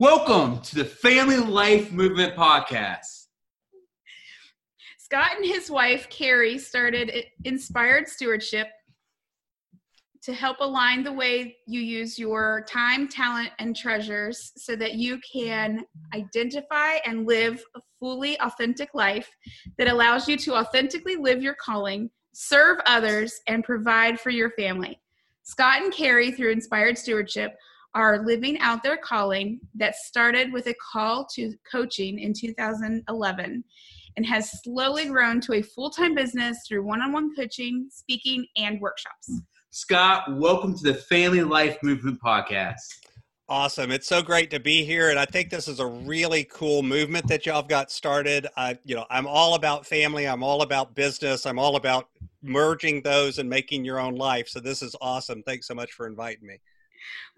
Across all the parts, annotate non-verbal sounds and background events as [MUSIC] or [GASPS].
Welcome to the Family Life Movement Podcast. Scott and his wife, Carrie, started Inspired Stewardship to help align the way you use your time, talent, and treasures so that you can identify and live a fully authentic life that allows you to authentically live your calling, serve others, and provide for your family. Scott and Carrie, through Inspired Stewardship, are living out their calling that started with a call to coaching in 2011 and has slowly grown to a full time business through one on one coaching, speaking, and workshops. Scott, welcome to the Family Life Movement Podcast. Awesome. It's so great to be here. And I think this is a really cool movement that y'all have got started. I, you know, I'm all about family. I'm all about business. I'm all about merging those and making your own life. So this is awesome. Thanks so much for inviting me.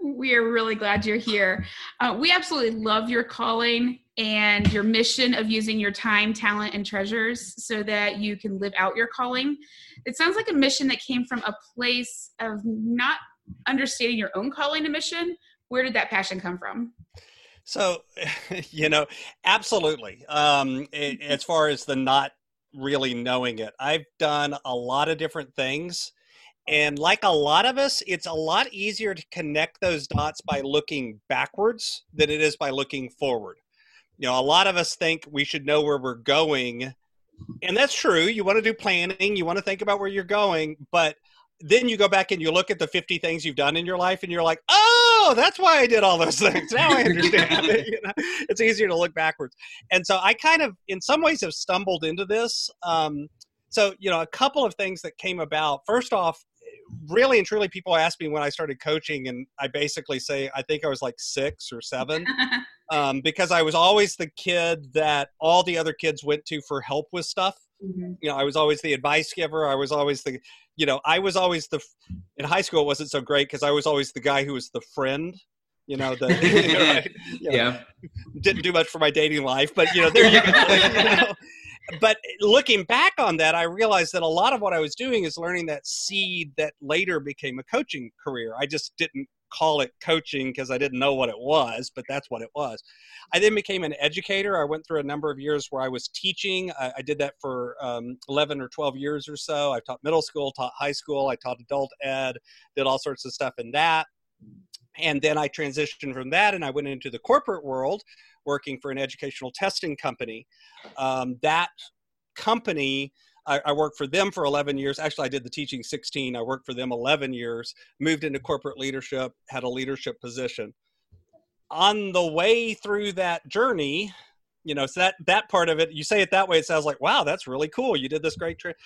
We are really glad you're here. Uh, we absolutely love your calling and your mission of using your time, talent, and treasures so that you can live out your calling. It sounds like a mission that came from a place of not understanding your own calling and mission. Where did that passion come from? So, [LAUGHS] you know, absolutely. Um, it, [LAUGHS] as far as the not really knowing it, I've done a lot of different things and like a lot of us, it's a lot easier to connect those dots by looking backwards than it is by looking forward. You know, a lot of us think we should know where we're going. And that's true. You want to do planning, you want to think about where you're going, but then you go back and you look at the 50 things you've done in your life and you're like, oh, that's why I did all those things. Now I understand. [LAUGHS] you know, it's easier to look backwards. And so I kind of, in some ways, have stumbled into this. Um, so, you know, a couple of things that came about. First off, really and truly people ask me when i started coaching and i basically say i think i was like six or seven [LAUGHS] um, because i was always the kid that all the other kids went to for help with stuff mm-hmm. you know i was always the advice giver i was always the you know i was always the in high school it wasn't so great because i was always the guy who was the friend you know the [LAUGHS] you know, [LAUGHS] right? you know, yeah didn't do much for my dating life but you know there you go you know? But looking back on that, I realized that a lot of what I was doing is learning that seed that later became a coaching career. I just didn't call it coaching because I didn't know what it was, but that's what it was. I then became an educator. I went through a number of years where I was teaching. I, I did that for um, 11 or 12 years or so. I taught middle school, taught high school, I taught adult ed, did all sorts of stuff in that. And then I transitioned from that and I went into the corporate world working for an educational testing company. Um, that company, I, I, worked for them for 11 years. Actually, I did the teaching 16. I worked for them 11 years, moved into corporate leadership, had a leadership position. On the way through that journey, you know, so that that part of it, you say it that way, it sounds like, wow, that's really cool. You did this great trip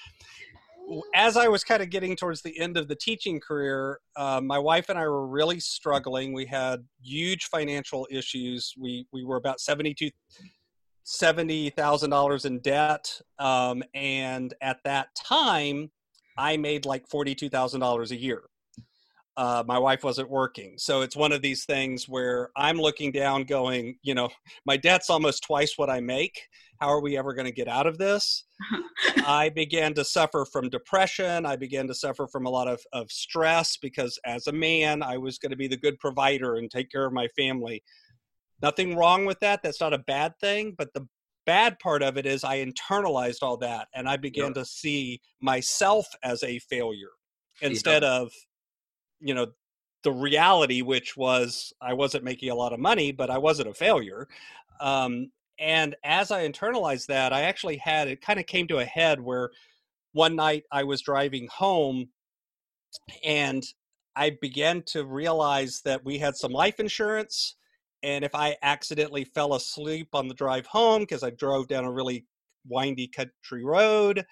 as I was kind of getting towards the end of the teaching career, uh, my wife and I were really struggling. We had huge financial issues. We we were about seventy two seventy thousand dollars in debt, um, and at that time, I made like forty two thousand dollars a year. Uh, my wife wasn't working, so it's one of these things where I'm looking down, going, you know, my debt's almost twice what I make how are we ever going to get out of this? [LAUGHS] I began to suffer from depression. I began to suffer from a lot of, of stress because as a man, I was going to be the good provider and take care of my family. Nothing wrong with that. That's not a bad thing. But the bad part of it is I internalized all that and I began to see myself as a failure instead of, you know, the reality, which was I wasn't making a lot of money, but I wasn't a failure. Um, and as I internalized that, I actually had it kind of came to a head where one night I was driving home and I began to realize that we had some life insurance. And if I accidentally fell asleep on the drive home, because I drove down a really windy country road,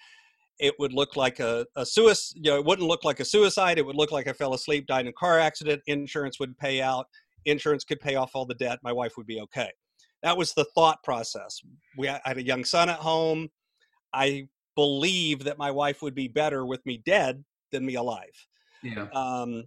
it would look like a, a suicide you know it wouldn't look like a suicide it would look like i fell asleep died in a car accident insurance would pay out insurance could pay off all the debt my wife would be okay. That was the thought process. We I had a young son at home. I believe that my wife would be better with me dead than me alive. Yeah. um,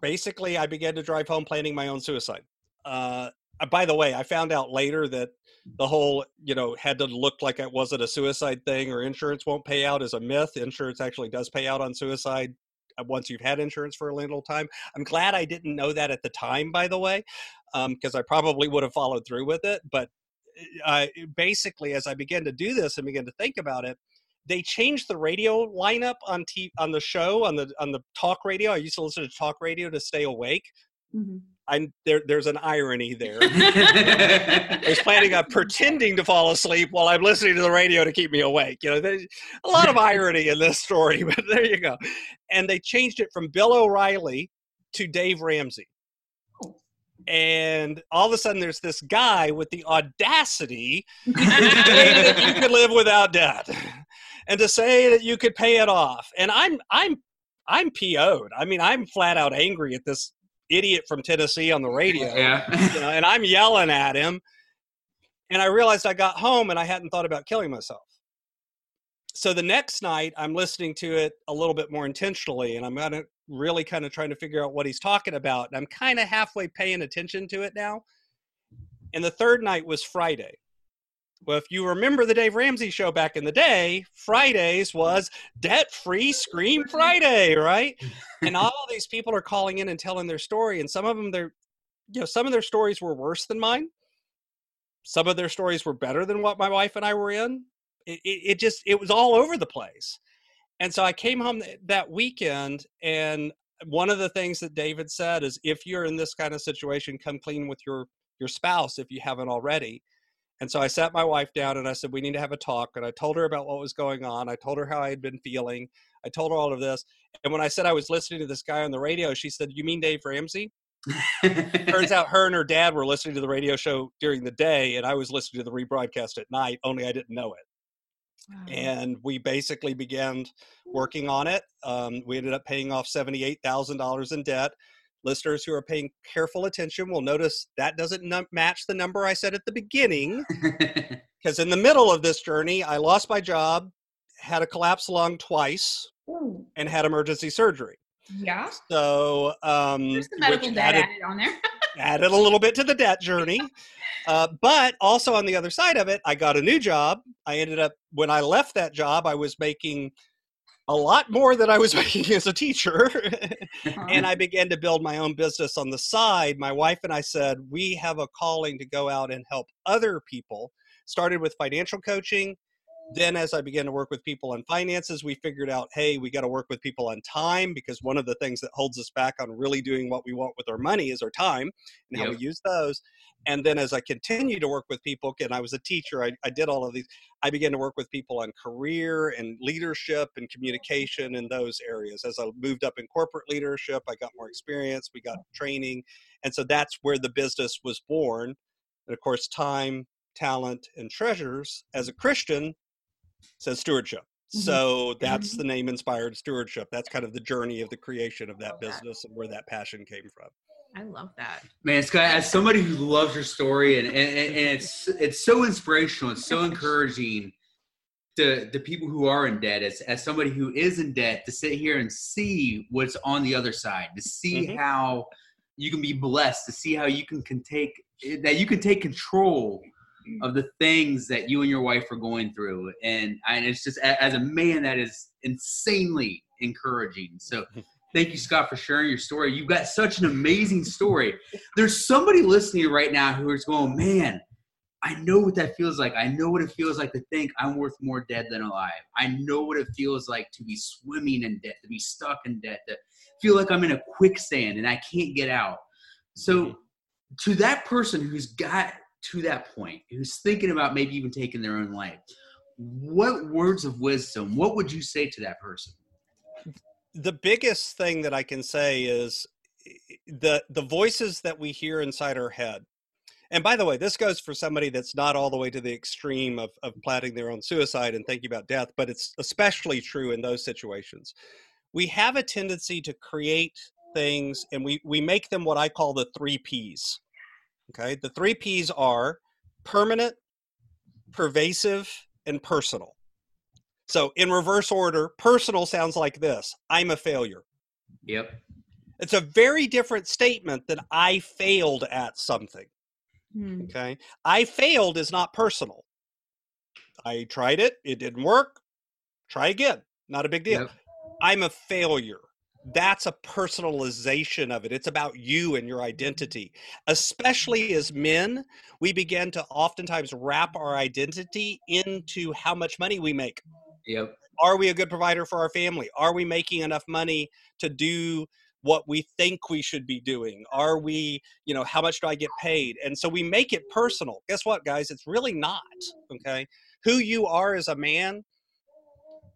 basically i began to drive home planning my own suicide. Uh, by the way i found out later that the whole you know had to look like it wasn't a suicide thing or insurance won't pay out is a myth. Insurance actually does pay out on suicide uh, once you've had insurance for a little time. I'm glad i didn't know that at the time by the way because i probably would have followed through with it but uh, basically as i began to do this and began to think about it they changed the radio lineup on t- on the show on the on the talk radio. I used to listen to talk radio to stay awake Mhm. i'm there there's an irony there [LAUGHS] I was planning on pretending to fall asleep while I'm listening to the radio to keep me awake. You know, there's a lot of [LAUGHS] irony in this story, [LAUGHS] but there you go. And they changed it from Bill O'Reilly to Dave Ramsey. And all of a sudden, there's this guy with the audacity to say that you could live without debt, and to say that you could pay it off. And I'm I'm I'm PO'd. I mean, I'm flat out angry at this idiot from Tennessee on the radio [LAUGHS] yeah. you know, and I'm yelling at him. And I realized I got home and I hadn't thought about killing myself. So the next night, I'm listening to it a little bit more intentionally, and I'm gonna really kind of trying to figure out what he's talking about. And I'm kind of halfway paying attention to it now. And the third night was Friday. Well, if you remember the Dave Ramsey show back in the day, Fridays was debt free Scream Friday, right? and [LAUGHS] all these people are calling in and telling their story, and some of them, they're, you know, some of their stories were worse than mine. Some of their stories were better than what my wife and I were in. It, it, it just, it was all over the place. And so I came home th- that weekend, and one of the things that David said is, if you're in this kind of situation, come clean with your your spouse if you haven't already. And so I sat my wife down and I said, We need to have a talk. And I told her about what was going on. I told her how I had been feeling. I told her all of this. And when I said I was listening to this guy on the radio, she said, You mean Dave Ramsey? Turns [LAUGHS] out her and her dad were listening to the radio show during the day, and I was listening to the rebroadcast at night, only I didn't know it. And we basically began working on it. Um, we ended up paying off $78,000 in debt. Listeners who are paying careful attention will notice that doesn't num- match the number I said at the beginning. [LAUGHS] because in the middle of this journey, I lost my job, had a collapsed lung twice, Ooh. and had emergency surgery. Yeah. So, um, There's the medical debt added, added on there. [LAUGHS] added a little bit to the debt journey. Uh, but also on the other side of it, I got a new job. I ended up, when I left that job, I was making a lot more than I was [LAUGHS] making as a teacher. Uh-huh. and I began to build my own business on the side. My wife and I said, we have a calling to go out and help other people. Started with financial coaching. Then, as I began to work with people on finances, we figured out, hey, we got to work with people on time because one of the things that holds us back on really doing what we want with our money is our time and how we use those. And then, as I continued to work with people, and I was a teacher, I, I did all of these. I began to work with people on career and leadership and communication in those areas. As I moved up in corporate leadership, I got more experience, we got training. And so that's where the business was born. And of course, time, talent, and treasures as a Christian says stewardship. Mhm. So that's the name inspired stewardship. That's kind of the journey of the creation of that Love that. business and where that passion came from. I love that. Man, Scott, as somebody who loves your story and, and, and it's it's so inspirational, it's so encouraging to the people who are in debt, as, as somebody who is in debt, to sit here and see what's on the other side, to see Mhm. how you can be blessed, to see how you can, can take that you can take control of the things that you and your wife are going through. And, and it's just as a man that is insanely encouraging. So [LAUGHS] thank you, Scott, for sharing your story. You've got such an amazing story. There's somebody listening right now who is going, man, I know what that feels like. I know what it feels like to think I'm worth more dead than alive. I know what it feels like to be swimming in debt, to be stuck in debt, to feel like I'm in a quicksand and I can't get out. So, mm-hmm. to that person who's got to that point, who's thinking about maybe even taking their own life, what words of wisdom, what would you say to that person? the biggest thing that I can say is the the voices that we hear inside our head. And by the way, this goes for somebody that's not all the way to the extreme of, of planning their own suicide and thinking about death, but it's especially true in those situations. We have a tendency to create things and we, we make them what I call the three P's. Okay. The three P's are permanent, pervasive, and personal. So in reverse order, personal sounds like this I'm a failure. Yep. It's a very different statement than I failed at something. Hmm. Okay. I failed is not personal. I tried it, it didn't work. Try again. Not a big deal. Yep. I'm a failure. That's a personalization of it. It's about you and your mm-hmm. identity. Especially as men, we begin to oftentimes wrap our identity into how much money we make. Yep. Are we a good provider for our family? Are we making enough money to do what we think we should be doing? Are we, you know, how much do I get paid? And so we make it personal. Guess what, guys? It's really not. Okay. Who you are as a man,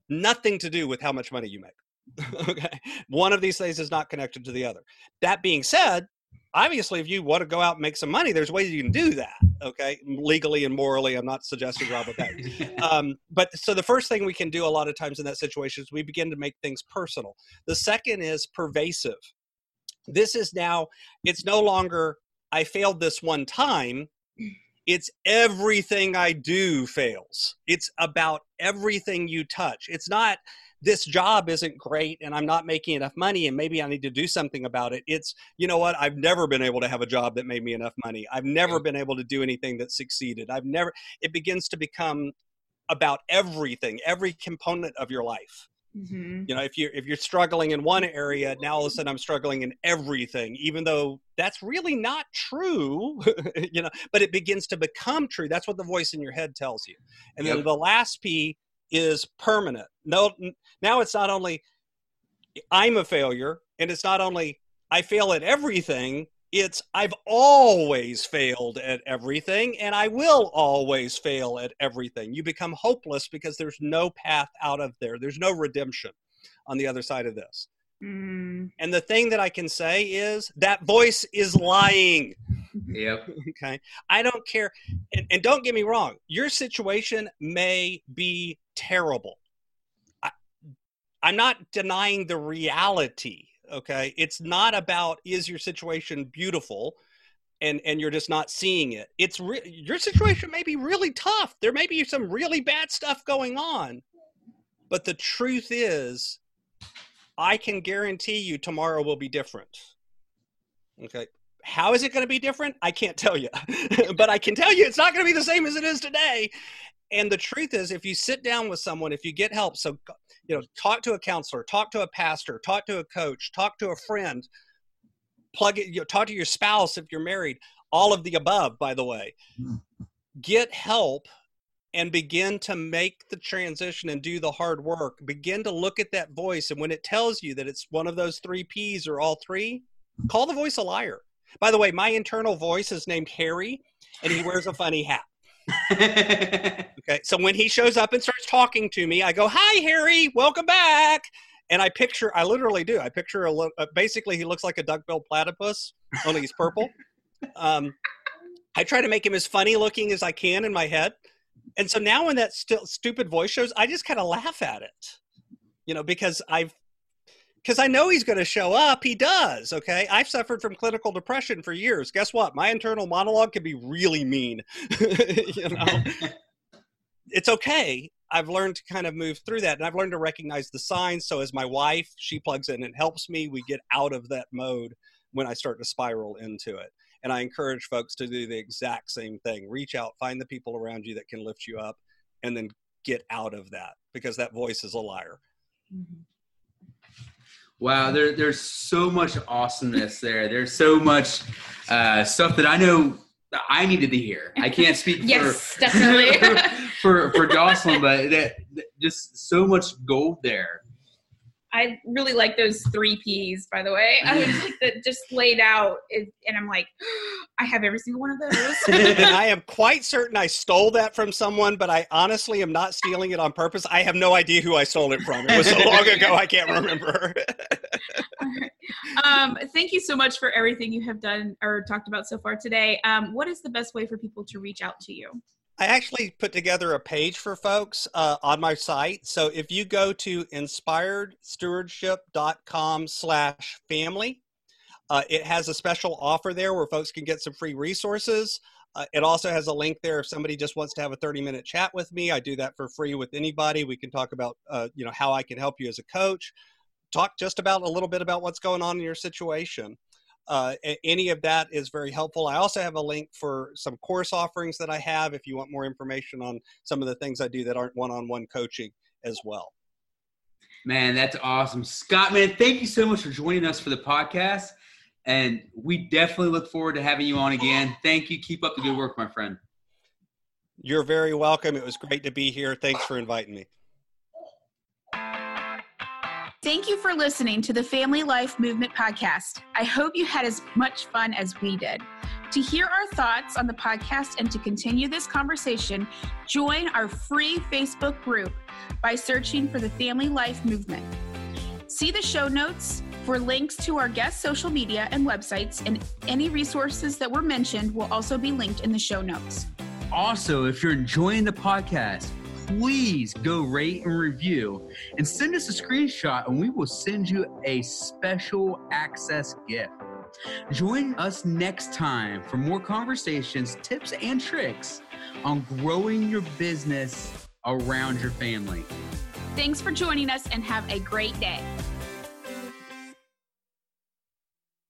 nothing to do with how much money you make. [LAUGHS] okay. One of these things is not connected to the other. That being said, obviously, if you want to go out and make some money, there's ways you can do that. Okay. Legally and morally, I'm not suggesting Rob that. [LAUGHS] Um, but so the first thing we can do a lot of times in that situation is we begin to make things personal. The second is pervasive. This is now, it's no longer, I failed this one time. It's everything I do fails. It's about everything you touch. It's not, this job isn't great and I'm not making enough money and maybe I need to do something about it. It's, you know what? I've never been able to have a job that made me enough money. I've never been able to do anything that succeeded. I've never, it begins to become about everything, every component of your life. Mhm. You know, if you're if you're struggling in one area, now all of a sudden I'm struggling in everything, even though that's really not true. [LAUGHS] you know, but it begins to become true. That's what the voice in your head tells you. And then the last P is permanent. No, now it's not only I'm a failure, and it's not only I fail at everything. It's I've always failed at everything, and I will always fail at everything. You become hopeless because there's no path out of there. There's no redemption on the other side of this. Mm. And the thing that I can say is that voice is lying. Yep. [LAUGHS] Okay. I don't care. And, and don't get me wrong, your situation may be terrible. I, I'm not denying the reality. Okay. It's not about is your situation beautiful and, and you're just not seeing it. It's re- your situation may be really tough. There may be some really bad stuff going on. But the truth is, I can guarantee you tomorrow will be different. Okay. How is it going to be different? I can't tell you. [LAUGHS] but I can tell you it's not going to be the same as it is today. And the truth is, if you sit down with someone, if you get help, so, you know, talk to a counselor, talk to a pastor, talk to a coach, talk to a friend, plug it, you know, talk to your spouse if you're married, all of the above, by the way. Mm-hmm. Get help and begin to make the transition and do the hard work. Begin to look at that voice. And when it tells you that it's one of those three P's or all three, mm-hmm. call the voice a liar. By the way, my internal voice is named Harry, and he wears a funny hat. [LAUGHS] Okay, so when he shows up and starts talking to me, I go, "Hi, Harry, welcome back." And I picture, I literally do. I picture a uh, basically he looks like a duck-billed platypus, only he's purple. Um, I try to make him as funny looking as I can in my head, and so now when that st- stupid voice shows, I just kind of laugh at it, you know, because I've because I know he's going to show up. He does. Okay. I've suffered from clinical depression for years. Guess what? My internal monologue can be really mean. [LAUGHS] you know, [LAUGHS] it's okay. I've learned to kind of move through that and I've learned to recognize the signs. So as my wife, she plugs in and helps me, we get out of that mode when I start to spiral into it. And I encourage folks to do the exact same thing. Reach out, find the people around you that can lift you up, and then get out of that because that voice is a liar. Mhm. Wow, there, there's so much awesomeness there. There's so much uh, stuff that I know I needed to hear. I can't speak [LAUGHS] Yes, for definitely. [LAUGHS] for for Jocelyn, but that, that- just so much gold there. I really like those three P's, by the way. I was like that just laid out, and I'm like, [GASPS] I have every single one of those. and [LAUGHS] I am quite certain I stole that from someone, but I honestly am not stealing it on purpose. I have no idea who I stole it from. It was so long ago, I can't remember. [LAUGHS] um, thank you so much for everything you have done or talked about so far today. Um, what is the best way for people to reach out to you? I actually put together a page for folks uh, on my site. So if you go to inspiredstewardship.com slash family, uh, it has a special offer there where folks can get some free resources. Uh, it also has a link there if somebody just wants to have a 30 minute chat with me. I do that for free with anybody. We can talk about, uh, you know, how I can help you as a coach. Talk just about a little bit about what's going on in your situation uh, any of that is very helpful. I also have a link for some course offerings that I have if you want more information on some of the things I do that aren't one on one coaching as well. Man, that's awesome. Scott, man, thank you so much for joining us for the podcast. And we definitely look forward to having you on again. Thank you. Keep up the good work, my friend. You're very welcome. It was great to be here. Thanks for inviting me. Thank you for listening to the Family Life Movement podcast. I hope you had as much fun as we did. To hear our thoughts on the podcast and to continue this conversation, join our free Facebook group by searching for the Family Life Movement. See the show notes for links to our guest social media and websites, and any resources that were mentioned will also be linked in the show notes. Also, if you're enjoying the podcast, please go rate and review and send us a screenshot and we will send you a special access gift. Join us next time for more conversations, tips, and tricks on growing your business around your family. Thanks for joining us and have a great day.